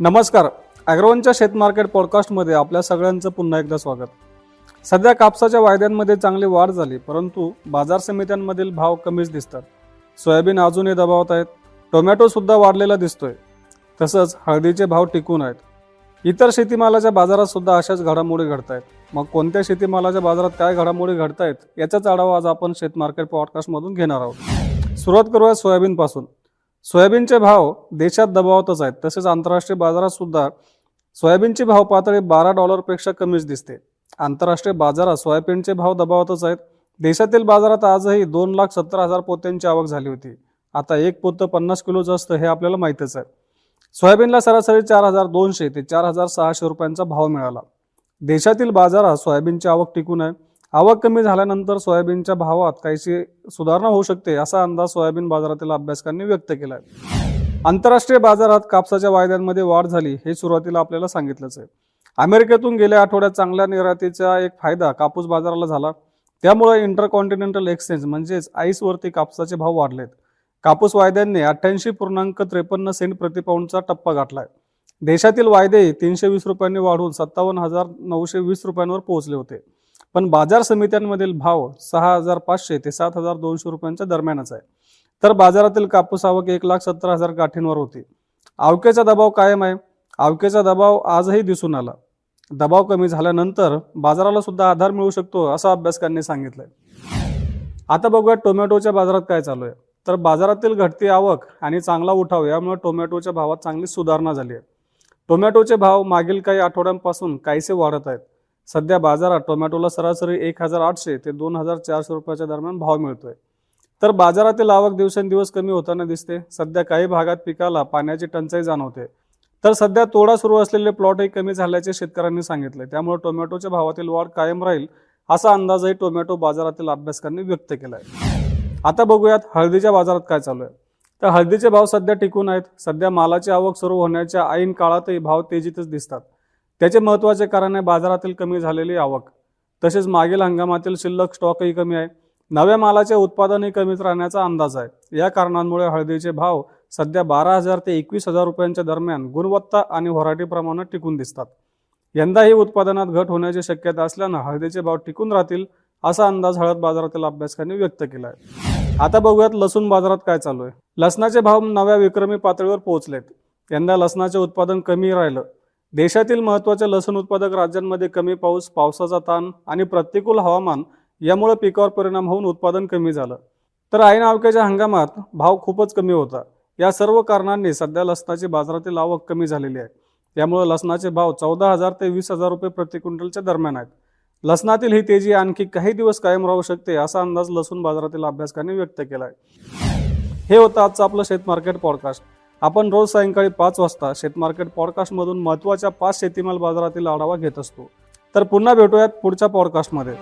नमस्कार. अॅग्रोवनच्या शेत मार्केट पॉडकास्टमध्ये आपल्या सगळ्यांचं पुन्हा एकदा स्वागत. सध्या कापसाच्या वायद्यांमध्ये चांगली वाढ झाली परंतु बाजार समित्यांमधील भाव कमीच दिसतात. सोयाबीन अजूनही दबावत आहेत. टोमॅटो सुद्धा वाढलेला दिसतोय. तसंच हळदीचे भाव टिकून आहेत. इतर शेतीमालाच्या बाजारात सुद्धा अशाच घडामोडी घडत आहेत मग कोणत्या शेतीमालाच्या बाजारात काय घडामोडी घडत आहेत याचाच आढावा आज आपण शेत मार्केट पॉडकास्टमधून घेणार आहोत. सुरुवात करूया सोयाबीनपासून. सोयाबीनचे भाव देशात दबावतच आहेत. तसेच आंतरराष्ट्रीय बाजारात सुद्धा सोयाबीनची भाव पातळी बारा डॉलरपेक्षा कमीच दिसते. आंतरराष्ट्रीय बाजारात सोयाबीनचे भाव दबावतच आहेत. देशातील बाजारात आजही दोन लाख सत्तर हजार पोत्यांची आवक झाली होती. आता एक पोतं पन्नास किलोचं असतं हे आपल्याला माहीतच आहे. सोयाबीनला सरासरी चार हजार दोनशे ते चार हजार सहाशे रुपयांचा भाव मिळाला. देशातील बाजारात सोयाबीनची आवक टिकून आहे. आवक कमी झाल्यानंतर सोयाबीनच्या भावात काहीशी सुधारणा होऊ शकते असा अंदाज सोयाबीन बाजारातील अभ्यासकांनी व्यक्त केला आहे आंतरराष्ट्रीय बाजारात कापसाच्या वायद्यांमध्ये वाढ झाली हे सुरुवातीला आपल्याला सांगितलंच आहे. अमेरिकेतून गेल्या आठवड्यात चांगल्या निर्यातीचा एक फायदा कापूस बाजाराला झाला. त्यामुळे इंटरकॉन्टिनेंटल एक्सचेंज म्हणजेच आईसवरती कापसाचे भाव वाढलेत. कापूस वायद्यांनी अठ्ठ्याऐंशी पूर्णांक त्रेपन्न सेंट प्रतिपाऊंडचा टप्पा गाठलाय. देशातील वायदे तीनशे वीस रुपयांनी वाढून सत्तावन्न हजार नऊशे वीस रुपयांवर पोहोचले होते. पण बाजार समित्यांमधील भाव सहा हजार पाचशे ते सात हजार दोनशे रुपयांच्या दरम्यानच आहे. तर बाजारातील कापूस आवक एक लाख सत्तर हजार गाठींवर होती. आवकेचा दबाव कायम आहे. आवकेचा दबाव आजही दिसून आला. दबाव कमी झाल्यानंतर बाजाराला सुद्धा आधार मिळू शकतो असं अभ्यासकांनी सांगितलंय. आता बघूया टोमॅटोच्या बाजारात काय चालू आहे. तर बाजारातील घटती आवक आणि चांगला उठाव यामुळे टोमॅटोच्या भावात चांगली सुधारणा झाली आहे. टोमॅटोचे भाव मागील काही आठवड्यांपासून काहीसे वाढत आहेत. सध्या बाजारात टोमॅटोला सरासरी एक हजार आठशे ते दोन हजार चारशे रुपयाच्या दरम्यान भाव मिळतोय. तर बाजारातील आवक दिवसेंदिवस कमी होताना दिसते. सध्या काही भागात पिकाला पाण्याची टंचाई जाणवते. तर सध्या तोडा सुरू असलेले प्लॉटही कमी झाल्याचे शेतकऱ्यांनी सांगितले त्यामुळे टोमॅटोच्या भावातील वाढ कायम राहील असा अंदाजही टोमॅटो बाजारातील अभ्यासकांनी व्यक्त केला आहे आता बघूयात हळदीच्या बाजारात काय चालू आहे. तर हळदीचे भाव सध्या टिकून आहेत. सध्या मालाची आवक सुरू होण्याच्या ऐन काळातही भाव तेजीतच दिसतात. त्याचे महत्त्वाचे कारण आहे बाजारातील कमी झालेली आवक. तसेच मागील हंगामातील शिल्लक स्टॉकही कमी आहे. नव्या मालाचे उत्पादनही कमीच राहण्याचा अंदाज आहे. या कारणांमुळे हळदीचे भाव सध्या बारा हजार ते एकवीस हजार रुपयांच्या दरम्यान गुणवत्ता आणि व्हरायटी प्रमाणात टिकून दिसतात. यंदाही उत्पादनात घट होण्याची शक्यता असल्यानं हळदीचे भाव टिकून राहतील असा अंदाज हळद बाजारातील अभ्यासकांनी व्यक्त केला आहे आता बघूयात लसूण बाजारात काय चालू आहे. लसणाचे भाव नव्या विक्रमी पातळीवर पोहोचलेत. यंदा लसणाचे उत्पादन कमी राहिलं. देशातील महत्त्वाच्या लसूण उत्पादक राज्यांमध्ये कमी पाऊस पावसाचा ताण आणि प्रतिकूल हवामान यामुळे पिकावर परिणाम होऊन उत्पादन कमी झालं. तर ऐन आवक्याच्या हंगामात भाव खूपच कमी होता. या सर्व कारणांनी सध्या लसणाची बाजारातील आवक कमी झालेली आहे. त्यामुळे लसणाचे भाव चौदा हजार ते वीस हजार रुपये प्रति क्विंटलच्या दरम्यान आहेत. लसणातील ही तेजी आणखी काही दिवस कायम राहू शकते असा अंदाज लसूण बाजारातील अभ्यासकांनी व्यक्त केला आहे हे होतं आजचं आपलं शेत मार्केट पॉडकास्ट. आपण रोज सायंकाळी पाच वाजता शेतमार्केट पॉडकास्टमधून महत्त्वाच्या पाच शेतीमाल बाजारातील आढावा घेत असतो. तर पुन्हा भेटूयात पुढच्या पॉडकास्टमध्ये.